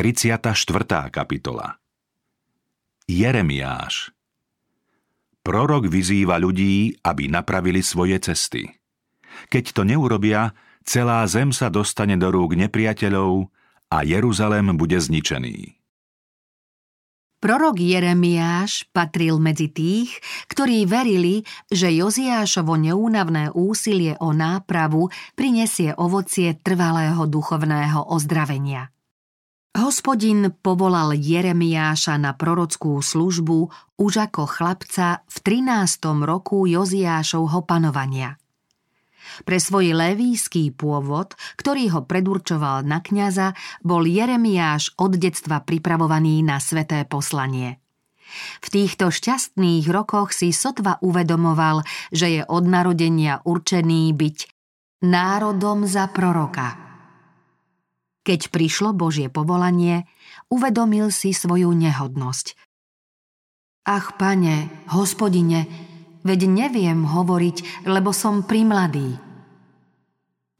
34. kapitola Jeremiáš Prorok vyzýva ľudí, aby napravili svoje cesty. Keď to neurobia, celá zem sa dostane do rúk nepriateľov a Jeruzalém bude zničený. Prorok Jeremiáš patril medzi tých, ktorí verili, že Joziášovo neúnavné úsilie o nápravu prinesie ovocie trvalého duchovného ozdravenia. Hospodin povolal Jeremiáša na prorockú službu už ako chlapca v 13. roku Joziášovho panovania. Pre svoj levíský pôvod, ktorý ho predurčoval na kňaza, bol Jeremiáš od detstva pripravovaný na sveté poslanie. V týchto šťastných rokoch si sotva uvedomoval, že je od narodenia určený byť národom za proroka – keď prišlo Božie povolanie, uvedomil si svoju nehodnosť. Ach, pane, hospodine, veď neviem hovoriť, lebo som primladý.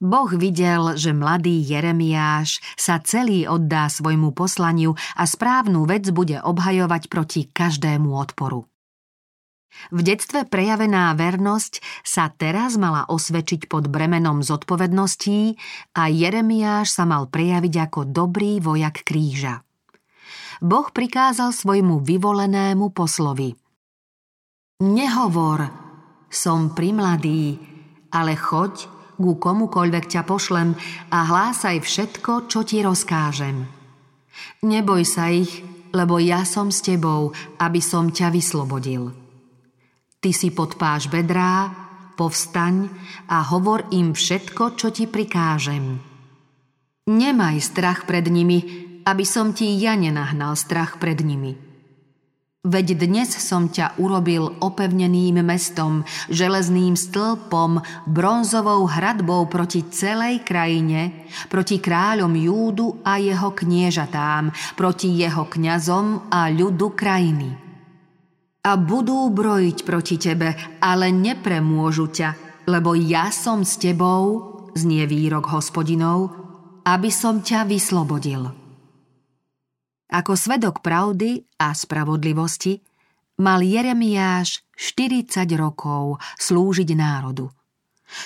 Boh videl, že mladý Jeremiáš sa celý oddá svojmu poslaniu a správnu vec bude obhajovať proti každému odporu. V detstve prejavená vernosť sa teraz mala osvedčiť pod bremenom zodpovedností a Jeremiáš sa mal prejaviť ako dobrý vojak kríža. Boh prikázal svojmu vyvolenému poslovi. Nehovor, som primladý, ale choď, ku komukoľvek ťa pošlem a hlásaj všetko, čo ti rozkážem. Neboj sa ich, lebo ja som s tebou, aby som ťa vyslobodil. Ty si podpáš bedrá, povstaň a hovor im všetko, čo ti prikážem. Nemaj strach pred nimi, aby som ti ja nenahnal strach pred nimi. Veď dnes som ťa urobil opevneným mestom, železným stĺpom, bronzovou hradbou proti celej krajine, proti kráľom Júdu a jeho kniežatám, proti jeho kňazom a ľudu krajiny a budú brojiť proti tebe, ale nepremôžu ťa, lebo ja som s tebou, znie výrok hospodinov, aby som ťa vyslobodil. Ako svedok pravdy a spravodlivosti mal Jeremiáš 40 rokov slúžiť národu.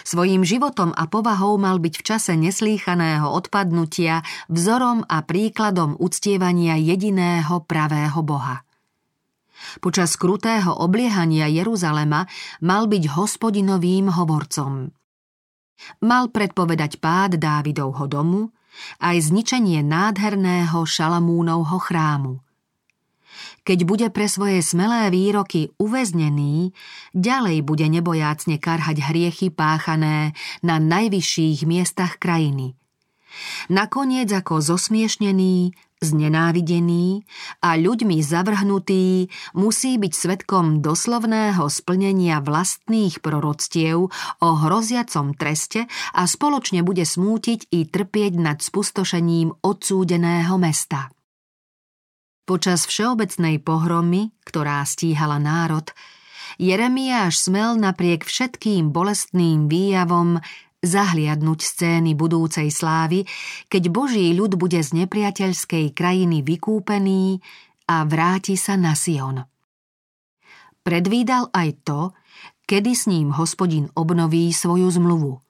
Svojím životom a povahou mal byť v čase neslýchaného odpadnutia vzorom a príkladom uctievania jediného pravého Boha – Počas krutého obliehania Jeruzalema mal byť hospodinovým hovorcom. Mal predpovedať pád Dávidovho domu aj zničenie nádherného Šalamúnovho chrámu. Keď bude pre svoje smelé výroky uväznený, ďalej bude nebojácne karhať hriechy páchané na najvyšších miestach krajiny. Nakoniec ako zosmiešnený znenávidený a ľuďmi zavrhnutý musí byť svetkom doslovného splnenia vlastných proroctiev o hroziacom treste a spoločne bude smútiť i trpieť nad spustošením odsúdeného mesta. Počas všeobecnej pohromy, ktorá stíhala národ, Jeremiáš smel napriek všetkým bolestným výjavom zahliadnúť scény budúcej slávy, keď Boží ľud bude z nepriateľskej krajiny vykúpený a vráti sa na Sion. Predvídal aj to, kedy s ním hospodin obnoví svoju zmluvu.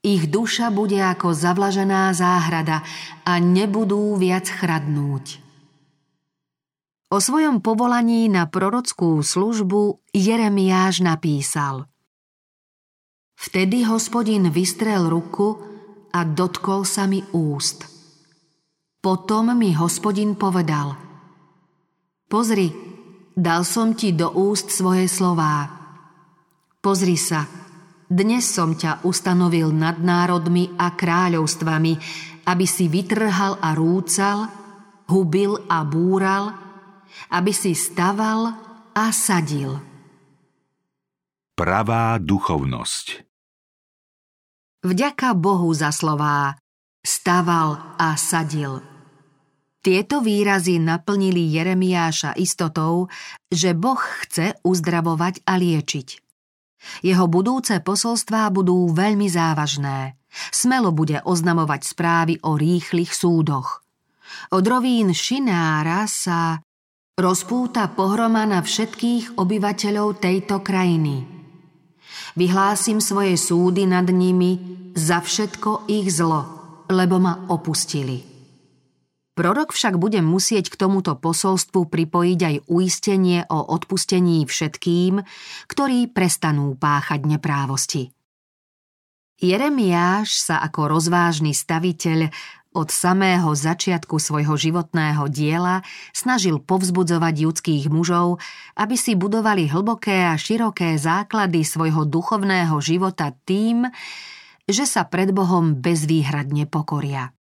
Ich duša bude ako zavlažená záhrada a nebudú viac chradnúť. O svojom povolaní na prorockú službu Jeremiáš napísal – Vtedy hospodin vystrel ruku a dotkol sa mi úst. Potom mi hospodin povedal Pozri, dal som ti do úst svoje slová. Pozri sa, dnes som ťa ustanovil nad národmi a kráľovstvami, aby si vytrhal a rúcal, hubil a búral, aby si staval a sadil. Pravá duchovnosť Vďaka Bohu za slová staval a sadil. Tieto výrazy naplnili Jeremiáša istotou, že Boh chce uzdravovať a liečiť. Jeho budúce posolstvá budú veľmi závažné. Smelo bude oznamovať správy o rýchlych súdoch. Od rovín Šinára sa rozpúta pohroma na všetkých obyvateľov tejto krajiny. Vyhlásim svoje súdy nad nimi za všetko ich zlo, lebo ma opustili. Prorok však bude musieť k tomuto posolstvu pripojiť aj uistenie o odpustení všetkým, ktorí prestanú páchať neprávosti. Jeremiáš sa ako rozvážny staviteľ od samého začiatku svojho životného diela snažil povzbudzovať ľudských mužov, aby si budovali hlboké a široké základy svojho duchovného života tým, že sa pred Bohom bezvýhradne pokoria.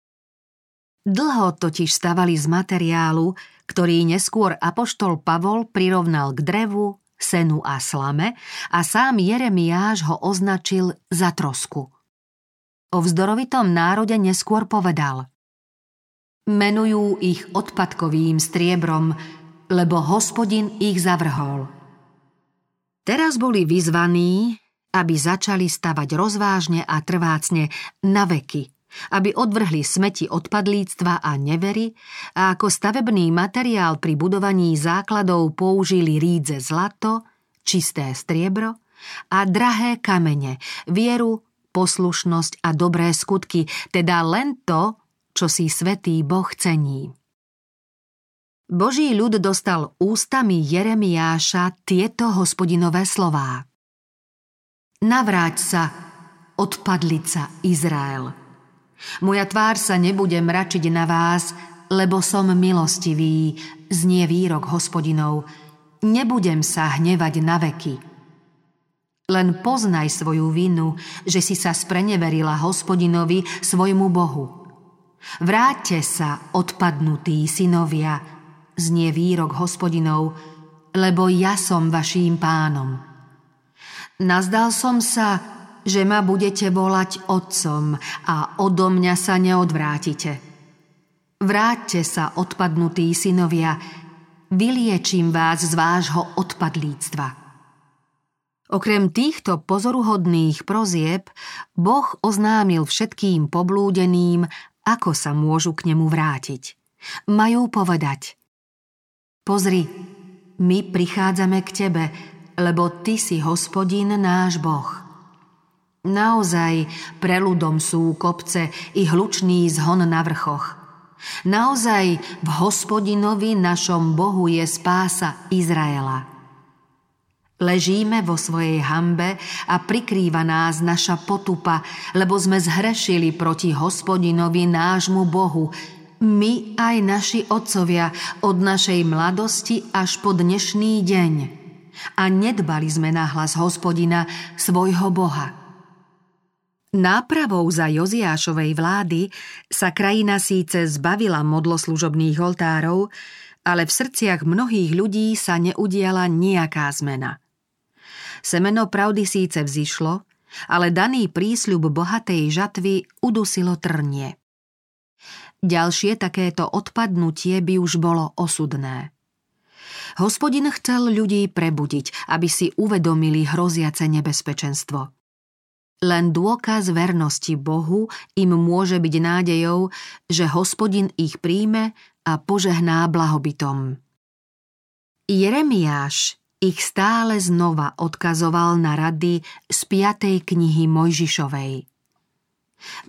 Dlho totiž stavali z materiálu, ktorý neskôr apoštol Pavol prirovnal k drevu, senu a slame a sám Jeremiáš ho označil za trosku. O vzdorovitom národe neskôr povedal Menujú ich odpadkovým striebrom, lebo hospodin ich zavrhol. Teraz boli vyzvaní, aby začali stavať rozvážne a trvácne na veky – aby odvrhli smeti odpadlíctva a nevery a ako stavebný materiál pri budovaní základov použili rídze zlato, čisté striebro a drahé kamene, vieru, poslušnosť a dobré skutky, teda len to, čo si svetý Boh cení. Boží ľud dostal ústami Jeremiáša tieto hospodinové slová. Navráť sa, odpadlica Izrael. Moja tvár sa nebude mračiť na vás, lebo som milostivý, znie výrok hospodinov. Nebudem sa hnevať na veky. Len poznaj svoju vinu, že si sa spreneverila hospodinovi, svojmu Bohu. Vráťte sa, odpadnutí synovia, znie výrok hospodinov, lebo ja som vaším pánom. Nazdal som sa, že ma budete volať otcom a odo mňa sa neodvrátite. Vráťte sa, odpadnutí synovia, vyliečím vás z vášho odpadlíctva. Okrem týchto pozoruhodných prozieb, Boh oznámil všetkým poblúdeným, ako sa môžu k nemu vrátiť. Majú povedať Pozri, my prichádzame k tebe, lebo ty si hospodin náš Boh. Naozaj preludom sú kopce i hlučný zhon na vrchoch. Naozaj v hospodinovi našom Bohu je spása Izraela. Ležíme vo svojej hambe a prikrýva nás naša potupa, lebo sme zhrešili proti hospodinovi nášmu Bohu, my aj naši otcovia od našej mladosti až po dnešný deň. A nedbali sme na hlas hospodina, svojho Boha. Nápravou za Joziášovej vlády sa krajina síce zbavila modloslužobných oltárov, ale v srdciach mnohých ľudí sa neudiala nejaká zmena. Semeno pravdy síce vzýšlo, ale daný prísľub bohatej žatvy udusilo trnie. Ďalšie takéto odpadnutie by už bolo osudné. Hospodin chcel ľudí prebudiť, aby si uvedomili hroziace nebezpečenstvo – len dôkaz vernosti Bohu im môže byť nádejou, že hospodin ich príjme a požehná blahobytom. Jeremiáš ich stále znova odkazoval na rady z piatej knihy Mojžišovej.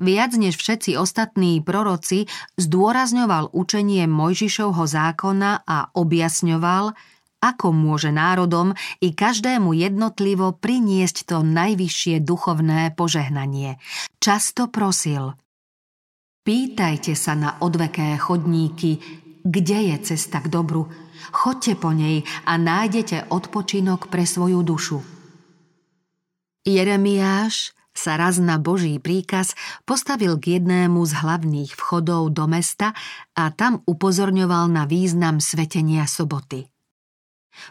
Viac než všetci ostatní proroci zdôrazňoval učenie Mojžišovho zákona a objasňoval, ako môže národom i každému jednotlivo priniesť to najvyššie duchovné požehnanie. Často prosil Pýtajte sa na odveké chodníky, kde je cesta k dobru, chodte po nej a nájdete odpočinok pre svoju dušu. Jeremiáš sa raz na Boží príkaz postavil k jednému z hlavných vchodov do mesta a tam upozorňoval na význam svetenia soboty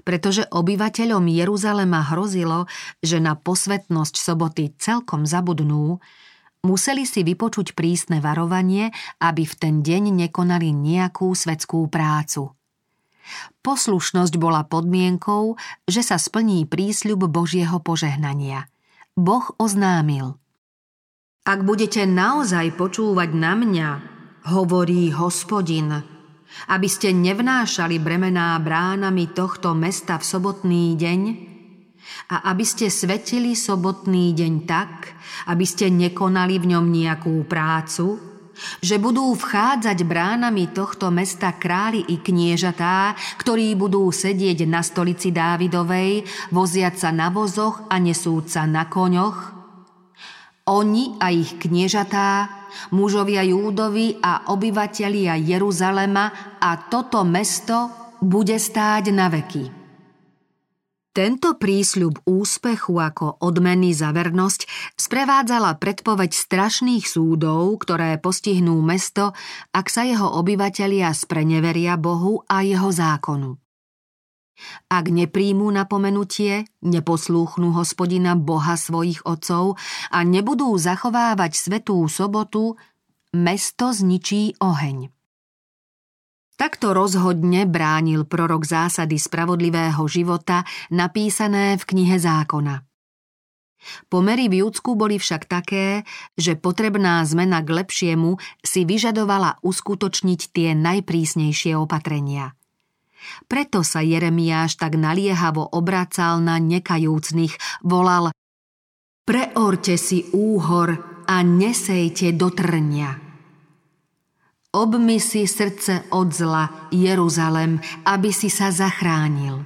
pretože obyvateľom Jeruzalema hrozilo, že na posvetnosť soboty celkom zabudnú, museli si vypočuť prísne varovanie, aby v ten deň nekonali nejakú svetskú prácu. Poslušnosť bola podmienkou, že sa splní prísľub Božieho požehnania. Boh oznámil. Ak budete naozaj počúvať na mňa, hovorí hospodin, aby ste nevnášali bremená bránami tohto mesta v sobotný deň a aby ste svetili sobotný deň tak, aby ste nekonali v ňom nejakú prácu, že budú vchádzať bránami tohto mesta králi i kniežatá, ktorí budú sedieť na stolici Dávidovej, voziať sa na vozoch a nesúť sa na koňoch, oni a ich kniežatá, mužovia Júdovi a obyvatelia Jeruzalema a toto mesto bude stáť na veky. Tento prísľub úspechu ako odmeny za vernosť sprevádzala predpoveď strašných súdov, ktoré postihnú mesto, ak sa jeho obyvatelia spreneveria Bohu a jeho zákonu. Ak nepríjmú napomenutie, neposlúchnú hospodina Boha svojich otcov a nebudú zachovávať svetú sobotu, mesto zničí oheň. Takto rozhodne bránil prorok zásady spravodlivého života napísané v knihe zákona. Pomery v Júdsku boli však také, že potrebná zmena k lepšiemu si vyžadovala uskutočniť tie najprísnejšie opatrenia. Preto sa Jeremiáš tak naliehavo obracal na nekajúcnych, volal Preorte si úhor a nesejte do trňa. Obmy si srdce od zla, Jeruzalem, aby si sa zachránil.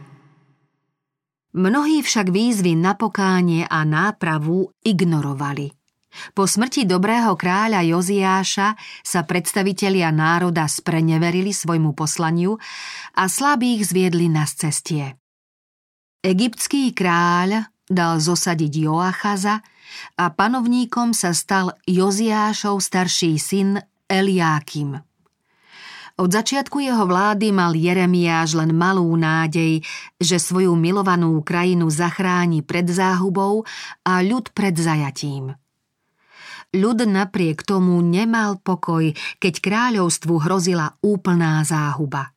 Mnohí však výzvy na pokánie a nápravu ignorovali – po smrti dobrého kráľa Joziáša sa predstavitelia národa spreneverili svojmu poslaniu a slabých zviedli na cestie. Egyptský kráľ dal zosadiť Joachaza a panovníkom sa stal Joziášov starší syn Eliákim. Od začiatku jeho vlády mal Jeremiáš len malú nádej, že svoju milovanú krajinu zachráni pred záhubou a ľud pred zajatím. Ľud napriek tomu nemal pokoj, keď kráľovstvu hrozila úplná záhuba.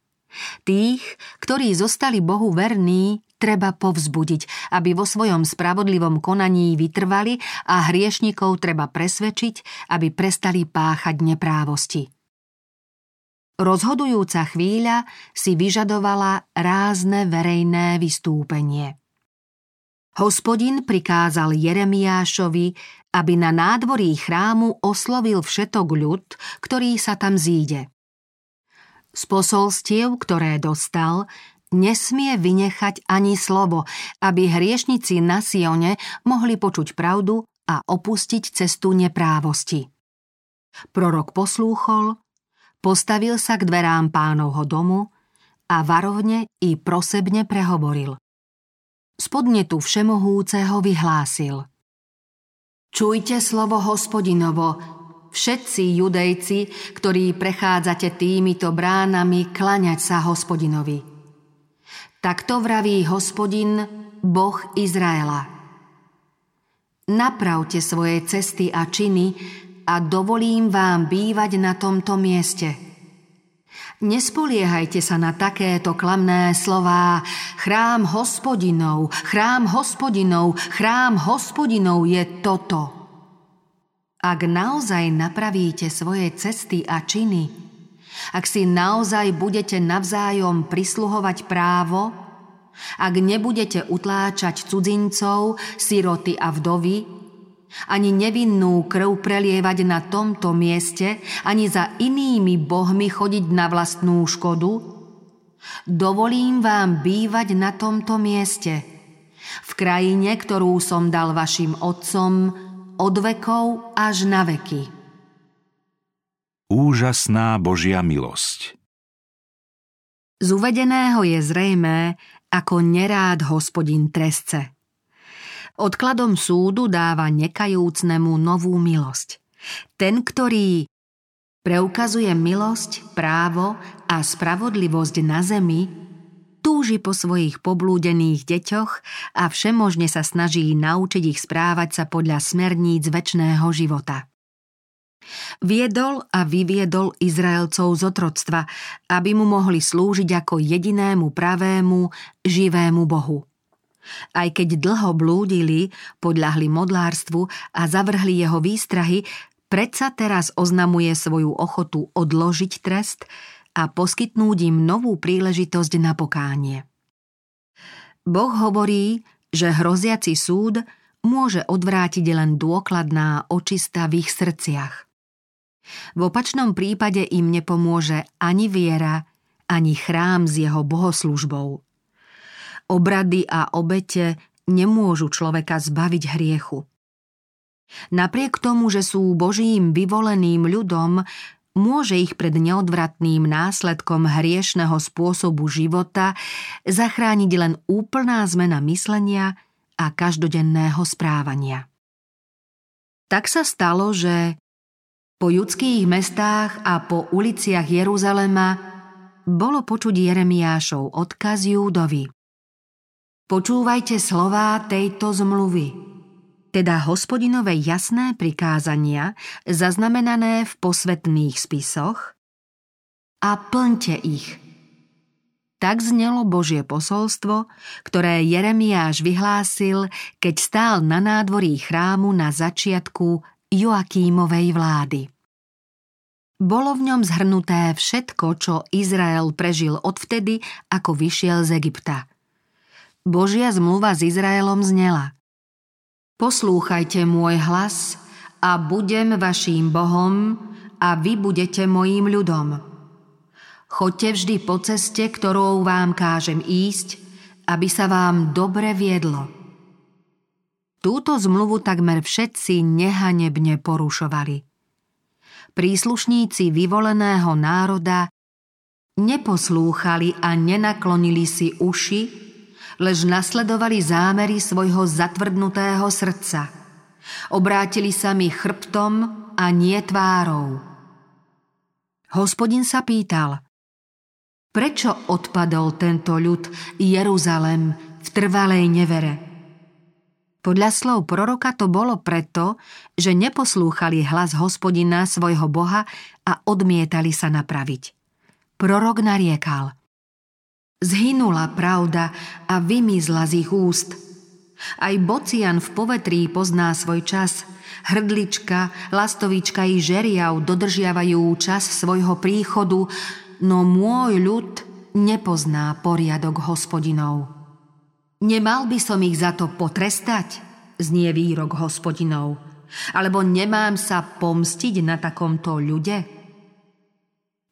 Tých, ktorí zostali Bohu verní, treba povzbudiť, aby vo svojom spravodlivom konaní vytrvali a hriešnikov treba presvedčiť, aby prestali páchať neprávosti. Rozhodujúca chvíľa si vyžadovala rázne verejné vystúpenie. Hospodin prikázal Jeremiášovi, aby na nádvorí chrámu oslovil všetok ľud, ktorý sa tam zíde. Z posolstiev, ktoré dostal, nesmie vynechať ani slovo, aby hriešnici na Sione mohli počuť pravdu a opustiť cestu neprávosti. Prorok poslúchol, postavil sa k dverám pánovho domu a varovne i prosebne prehovoril. Spodne tu všemohúceho vyhlásil – Čujte slovo hospodinovo, všetci judejci, ktorí prechádzate týmito bránami, klaňať sa hospodinovi. Takto vraví hospodin, Boh Izraela. Napravte svoje cesty a činy a dovolím vám bývať na tomto mieste. Nespoliehajte sa na takéto klamné slová. Chrám hospodinov, chrám hospodinov, chrám hospodinov je toto. Ak naozaj napravíte svoje cesty a činy, ak si naozaj budete navzájom prisluhovať právo, ak nebudete utláčať cudzincov, siroty a vdovy, ani nevinnú krv prelievať na tomto mieste, ani za inými bohmi chodiť na vlastnú škodu? Dovolím vám bývať na tomto mieste, v krajine, ktorú som dal vašim otcom od vekov až na veky. Úžasná Božia milosť Z uvedeného je zrejmé, ako nerád hospodin trestce – Odkladom súdu dáva nekajúcnemu novú milosť. Ten, ktorý preukazuje milosť, právo a spravodlivosť na zemi, túži po svojich poblúdených deťoch a všemožne sa snaží naučiť ich správať sa podľa smerníc väčšného života. Viedol a vyviedol Izraelcov z otroctva, aby mu mohli slúžiť ako jedinému pravému, živému Bohu. Aj keď dlho blúdili, podľahli modlárstvu a zavrhli jeho výstrahy, predsa teraz oznamuje svoju ochotu odložiť trest a poskytnúť im novú príležitosť na pokánie. Boh hovorí, že hroziaci súd môže odvrátiť len dôkladná očista v ich srdciach. V opačnom prípade im nepomôže ani viera, ani chrám s jeho bohoslužbou. Obrady a obete nemôžu človeka zbaviť hriechu. Napriek tomu, že sú Božím vyvoleným ľudom, môže ich pred neodvratným následkom hriešného spôsobu života zachrániť len úplná zmena myslenia a každodenného správania. Tak sa stalo, že po judských mestách a po uliciach Jeruzalema bolo počuť Jeremiášov odkaz Júdovi. Počúvajte slová tejto zmluvy, teda hospodinové jasné prikázania, zaznamenané v posvetných spisoch, a plňte ich. Tak znelo Božie posolstvo, ktoré Jeremiáš vyhlásil, keď stál na nádvorí chrámu na začiatku Joakímovej vlády. Bolo v ňom zhrnuté všetko, čo Izrael prežil odvtedy, ako vyšiel z Egypta – Božia zmluva s Izraelom znela. Poslúchajte môj hlas a budem vaším Bohom a vy budete mojím ľudom. Choďte vždy po ceste, ktorou vám kážem ísť, aby sa vám dobre viedlo. Túto zmluvu takmer všetci nehanebne porušovali. Príslušníci vyvoleného národa neposlúchali a nenaklonili si uši lež nasledovali zámery svojho zatvrdnutého srdca. Obrátili sa mi chrbtom a nie tvárou. Hospodin sa pýtal, prečo odpadol tento ľud Jeruzalem v trvalej nevere? Podľa slov proroka to bolo preto, že neposlúchali hlas hospodina svojho boha a odmietali sa napraviť. Prorok nariekal – Zhynula pravda a vymizla z ich úst. Aj bocian v povetrí pozná svoj čas. Hrdlička, lastovička i žeriav dodržiavajú čas svojho príchodu, no môj ľud nepozná poriadok hospodinov. Nemal by som ich za to potrestať, znie výrok hospodinov, alebo nemám sa pomstiť na takomto ľude?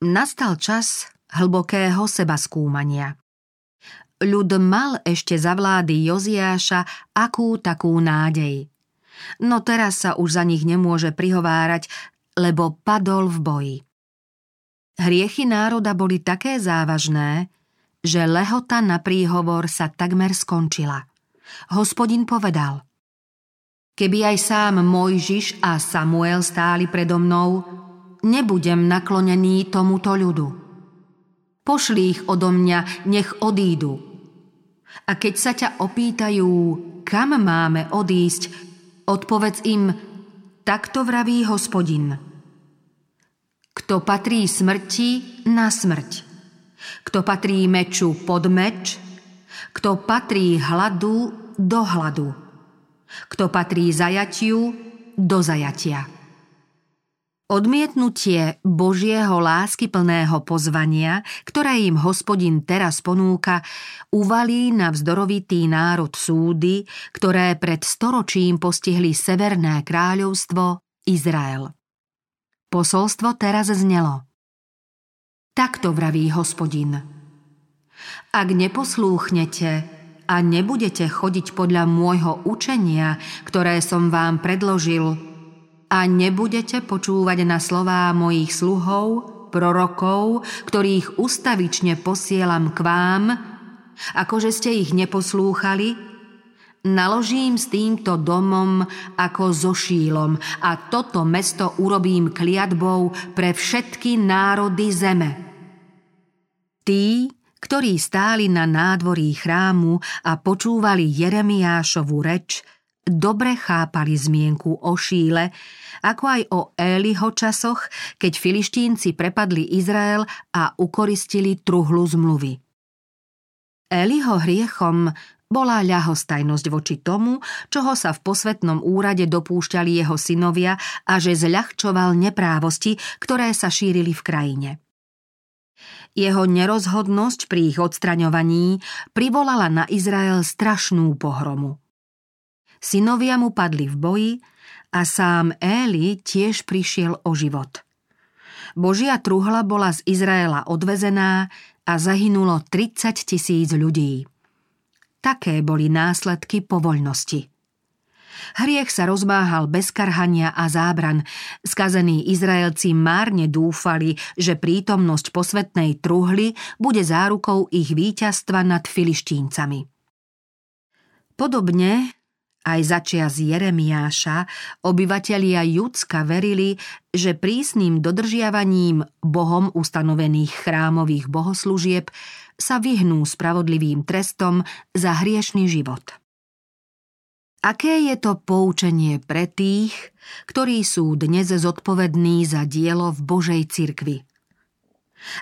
Nastal čas hlbokého seba skúmania. Ľud mal ešte za vlády Joziáša akú takú nádej. No teraz sa už za nich nemôže prihovárať, lebo padol v boji. Hriechy národa boli také závažné, že lehota na príhovor sa takmer skončila. Hospodin povedal Keby aj sám Mojžiš a Samuel stáli predo mnou, nebudem naklonený tomuto ľudu. Pošli ich odo mňa, nech odídu, a keď sa ťa opýtajú, kam máme odísť, odpovedz im, takto vraví hospodin. Kto patrí smrti, na smrť. Kto patrí meču pod meč, kto patrí hladu, do hladu. Kto patrí zajatiu, do zajatia. Odmietnutie Božieho láskyplného pozvania, ktoré im hospodin teraz ponúka, uvalí na vzdorovitý národ súdy, ktoré pred storočím postihli Severné kráľovstvo Izrael. Posolstvo teraz znelo. Takto vraví hospodin. Ak neposlúchnete a nebudete chodiť podľa môjho učenia, ktoré som vám predložil, a nebudete počúvať na slová mojich sluhov, prorokov, ktorých ustavične posielam k vám, akože ste ich neposlúchali, naložím s týmto domom ako so šílom a toto mesto urobím kliatbou pre všetky národy zeme. Tí, ktorí stáli na nádvorí chrámu a počúvali Jeremiášovu reč, dobre chápali zmienku o Šíle, ako aj o Éliho časoch, keď filištínci prepadli Izrael a ukoristili truhlu zmluvy. Éliho hriechom bola ľahostajnosť voči tomu, čoho sa v posvetnom úrade dopúšťali jeho synovia a že zľahčoval neprávosti, ktoré sa šírili v krajine. Jeho nerozhodnosť pri ich odstraňovaní privolala na Izrael strašnú pohromu. Synovia mu padli v boji a sám Éli tiež prišiel o život. Božia truhla bola z Izraela odvezená a zahynulo 30 tisíc ľudí. Také boli následky povoľnosti. Hriech sa rozmáhal bez karhania a zábran. Skazení Izraelci márne dúfali, že prítomnosť posvetnej truhly bude zárukou ich víťazstva nad filištíncami. Podobne aj začias Jeremiáša obyvatelia Judska verili, že prísnym dodržiavaním Bohom ustanovených chrámových bohoslúžieb sa vyhnú spravodlivým trestom za hriešný život. Aké je to poučenie pre tých, ktorí sú dnes zodpovední za dielo v Božej cirkvi?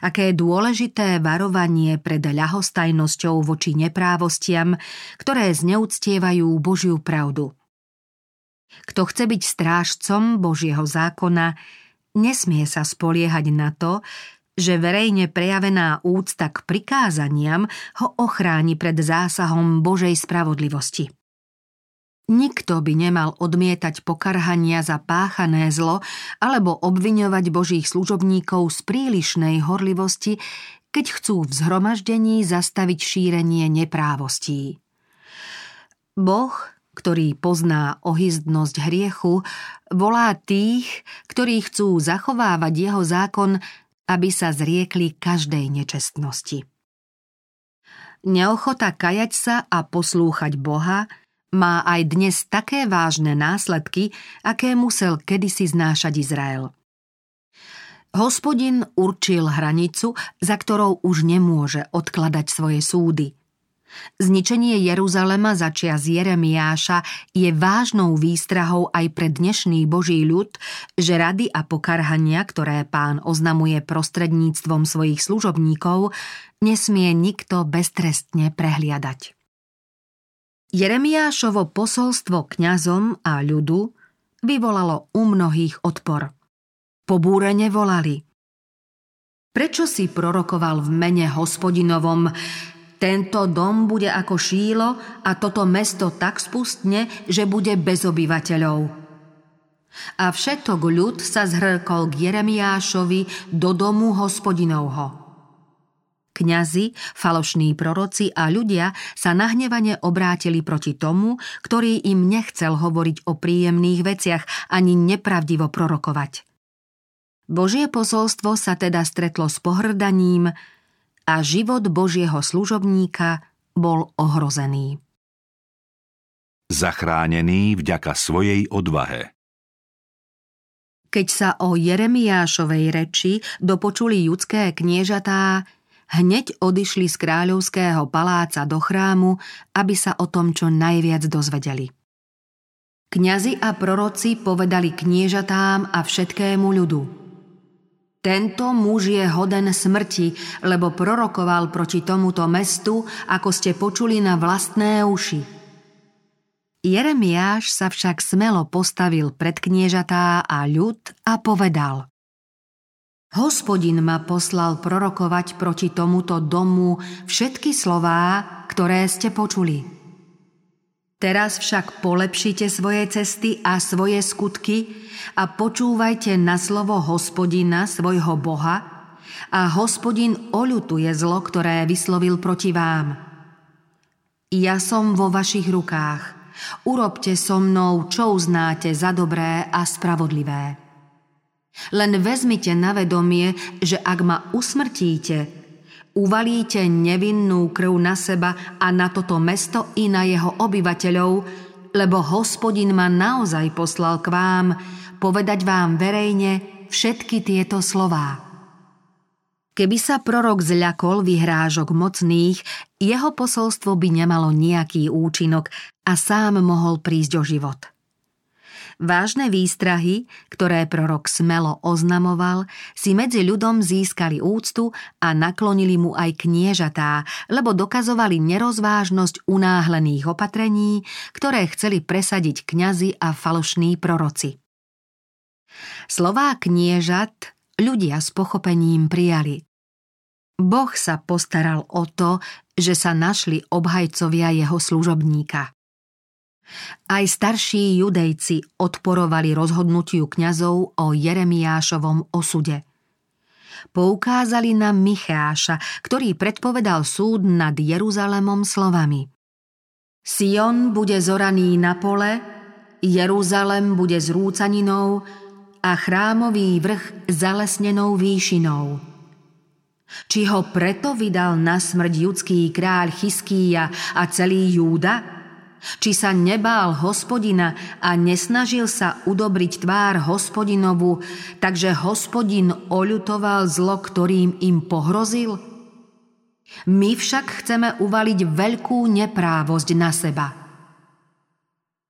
Aké dôležité varovanie pred ľahostajnosťou voči neprávostiam, ktoré zneúctievajú Božiu pravdu. Kto chce byť strážcom Božieho zákona, nesmie sa spoliehať na to, že verejne prejavená úcta k prikázaniam ho ochráni pred zásahom Božej spravodlivosti. Nikto by nemal odmietať pokarhania za páchané zlo alebo obviňovať božích služobníkov z prílišnej horlivosti, keď chcú v zhromaždení zastaviť šírenie neprávostí. Boh, ktorý pozná ohyzdnosť hriechu, volá tých, ktorí chcú zachovávať jeho zákon aby sa zriekli každej nečestnosti. Neochota kajať sa a poslúchať Boha má aj dnes také vážne následky, aké musel kedysi znášať Izrael. Hospodin určil hranicu, za ktorou už nemôže odkladať svoje súdy – Zničenie Jeruzalema začia z Jeremiáša je vážnou výstrahou aj pre dnešný Boží ľud, že rady a pokarhania, ktoré pán oznamuje prostredníctvom svojich služobníkov, nesmie nikto beztrestne prehliadať. Jeremiášovo posolstvo kňazom a ľudu vyvolalo u mnohých odpor. Pobúrene volali – Prečo si prorokoval v mene hospodinovom, tento dom bude ako šílo a toto mesto tak spustne, že bude bez obyvateľov. A všetok ľud sa zhrkol k Jeremiášovi do domu hospodinovho. Kňazi, falošní proroci a ľudia sa nahnevane obrátili proti tomu, ktorý im nechcel hovoriť o príjemných veciach ani nepravdivo prorokovať. Božie posolstvo sa teda stretlo s pohrdaním, a život Božieho služobníka bol ohrozený. Zachránený vďaka svojej odvahe. Keď sa o Jeremiášovej reči dopočuli judské kniežatá, hneď odišli z kráľovského paláca do chrámu, aby sa o tom čo najviac dozvedeli. Kňazi a proroci povedali kniežatám a všetkému ľudu – tento muž je hoden smrti, lebo prorokoval proti tomuto mestu, ako ste počuli na vlastné uši. Jeremiáš sa však smelo postavil pred kniežatá a ľud a povedal Hospodin ma poslal prorokovať proti tomuto domu všetky slová, ktoré ste počuli. Teraz však polepšite svoje cesty a svoje skutky a počúvajte na slovo hospodina, svojho Boha, a hospodin oľutuje zlo, ktoré vyslovil proti vám. Ja som vo vašich rukách. Urobte so mnou, čo uznáte za dobré a spravodlivé. Len vezmite na vedomie, že ak ma usmrtíte, uvalíte nevinnú krv na seba a na toto mesto i na jeho obyvateľov, lebo hospodin ma naozaj poslal k vám, povedať vám verejne všetky tieto slová. Keby sa prorok zľakol vyhrážok mocných, jeho posolstvo by nemalo nejaký účinok a sám mohol prísť o život. Vážne výstrahy, ktoré prorok smelo oznamoval, si medzi ľudom získali úctu a naklonili mu aj kniežatá, lebo dokazovali nerozvážnosť unáhlených opatrení, ktoré chceli presadiť kňazi a falošní proroci. Slová kniežat ľudia s pochopením prijali. Boh sa postaral o to, že sa našli obhajcovia jeho služobníka. Aj starší judejci odporovali rozhodnutiu kňazov o Jeremiášovom osude. Poukázali na Micháša, ktorý predpovedal súd nad Jeruzalemom slovami. Sion bude zoraný na pole, Jeruzalem bude zrúcaninou a chrámový vrch zalesnenou výšinou. Či ho preto vydal na smrť judský kráľ Chyskýja a celý Júda? Či sa nebál hospodina a nesnažil sa udobriť tvár hospodinovu, takže hospodin oľutoval zlo, ktorým im pohrozil? My však chceme uvaliť veľkú neprávosť na seba.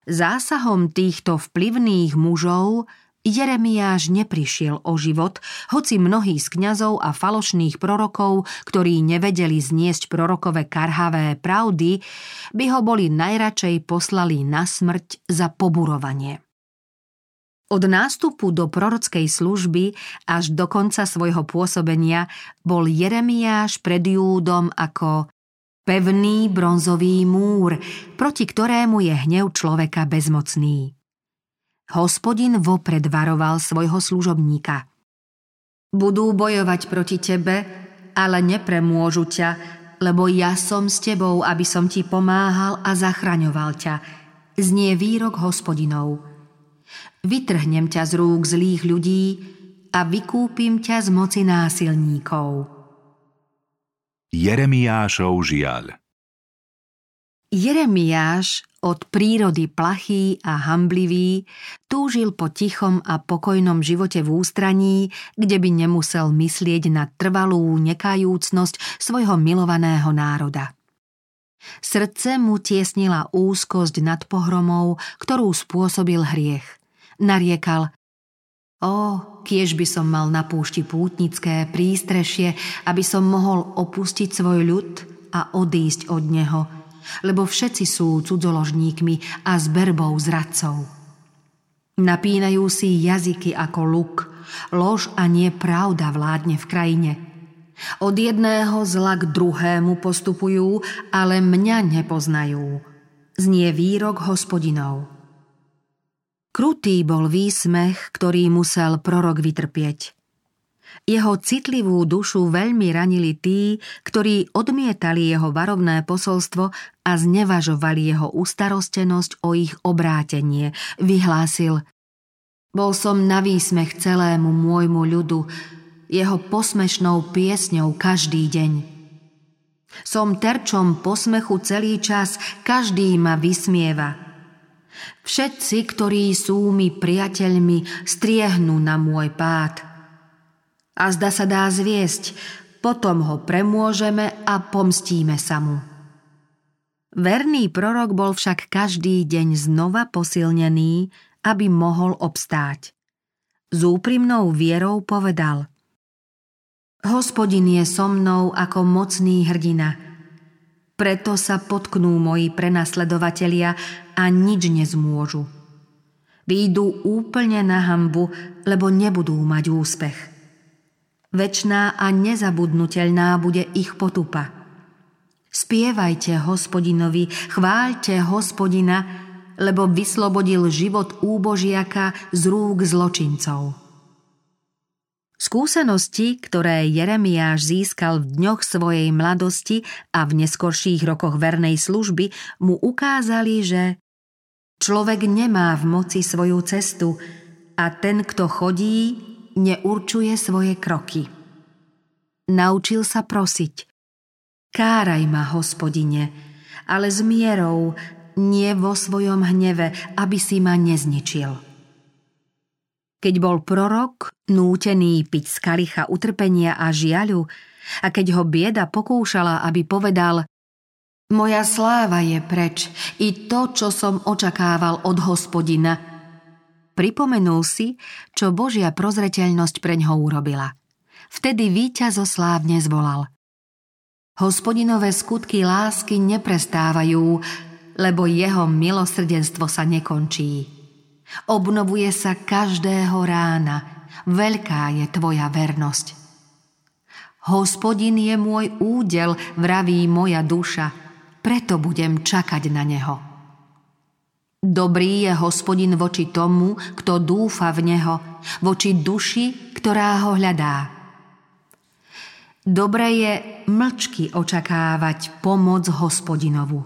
Zásahom týchto vplyvných mužov Jeremiáš neprišiel o život, hoci mnohí z kňazov a falošných prorokov, ktorí nevedeli zniesť prorokové karhavé pravdy, by ho boli najradšej poslali na smrť za poburovanie. Od nástupu do prorockej služby až do konca svojho pôsobenia bol Jeremiáš pred Júdom ako pevný bronzový múr, proti ktorému je hnev človeka bezmocný. Hospodin vopred varoval svojho služobníka. Budú bojovať proti tebe, ale nepremôžu ťa, lebo ja som s tebou, aby som ti pomáhal a zachraňoval ťa. Znie výrok hospodinov. Vytrhnem ťa z rúk zlých ľudí a vykúpim ťa z moci násilníkov. Jeremiášov žiaľ Jeremiáš od prírody plachý a hamblivý, túžil po tichom a pokojnom živote v ústraní, kde by nemusel myslieť na trvalú nekajúcnosť svojho milovaného národa. Srdce mu tiesnila úzkosť nad pohromou, ktorú spôsobil hriech. Nariekal, o, kiež by som mal na púšti pútnické prístrešie, aby som mohol opustiť svoj ľud a odísť od neho – lebo všetci sú cudzoložníkmi a zberbou zradcov. Napínajú si jazyky ako luk, lož a nie pravda vládne v krajine. Od jedného zla k druhému postupujú, ale mňa nepoznajú. Znie výrok hospodinov. Krutý bol výsmech, ktorý musel prorok vytrpieť. Jeho citlivú dušu veľmi ranili tí, ktorí odmietali jeho varovné posolstvo a znevažovali jeho ustarostenosť o ich obrátenie. Vyhlásil Bol som na výsmech celému môjmu ľudu, jeho posmešnou piesňou každý deň. Som terčom posmechu celý čas, každý ma vysmieva. Všetci, ktorí sú mi priateľmi, striehnú na môj pád – a zda sa dá zviesť, potom ho premôžeme a pomstíme sa mu. Verný prorok bol však každý deň znova posilnený, aby mohol obstáť. S úprimnou vierou povedal Hospodin je so mnou ako mocný hrdina. Preto sa potknú moji prenasledovatelia a nič nezmôžu. Výjdu úplne na hambu, lebo nebudú mať úspech. Večná a nezabudnutelná bude ich potupa. Spievajte hospodinovi, chváľte hospodina, lebo vyslobodil život úbožiaka z rúk zločincov. Skúsenosti, ktoré Jeremiáš získal v dňoch svojej mladosti a v neskorších rokoch vernej služby, mu ukázali, že človek nemá v moci svoju cestu a ten, kto chodí, neurčuje svoje kroky. Naučil sa prosiť. Káraj ma, hospodine, ale s mierou, nie vo svojom hneve, aby si ma nezničil. Keď bol prorok, nútený piť z kalicha utrpenia a žiaľu, a keď ho bieda pokúšala, aby povedal Moja sláva je preč, i to, čo som očakával od hospodina – pripomenul si, čo Božia prozreteľnosť pre ňoho urobila. Vtedy víťazo slávne zvolal. Hospodinové skutky lásky neprestávajú, lebo jeho milosrdenstvo sa nekončí. Obnovuje sa každého rána, veľká je tvoja vernosť. Hospodin je môj údel, vraví moja duša, preto budem čakať na neho. Dobrý je hospodin voči tomu, kto dúfa v neho, voči duši, ktorá ho hľadá. Dobre je mlčky očakávať pomoc hospodinovu